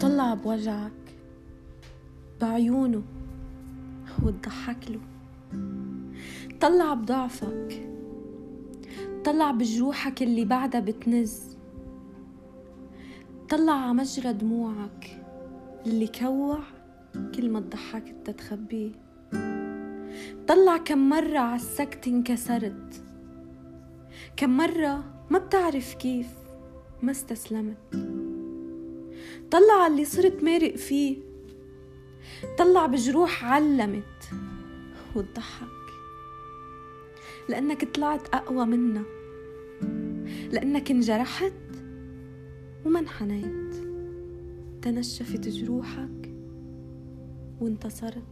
طلع بوجعك بعيونه وتضحك له. طلع بضعفك طلع بجروحك اللي بعدها بتنز. طلع عمجرى دموعك اللي كوع كل ما تضحكت تتخبيه. طلع كم مرة عالسكت انكسرت. كم مرة ما بتعرف كيف ما استسلمت. طلع اللي صرت مارق فيه. طلع بجروح علمت وتضحك لأنك طلعت أقوى منا. لأنك انجرحت وما انحنيت. تنشفت جروحك وانتصرت.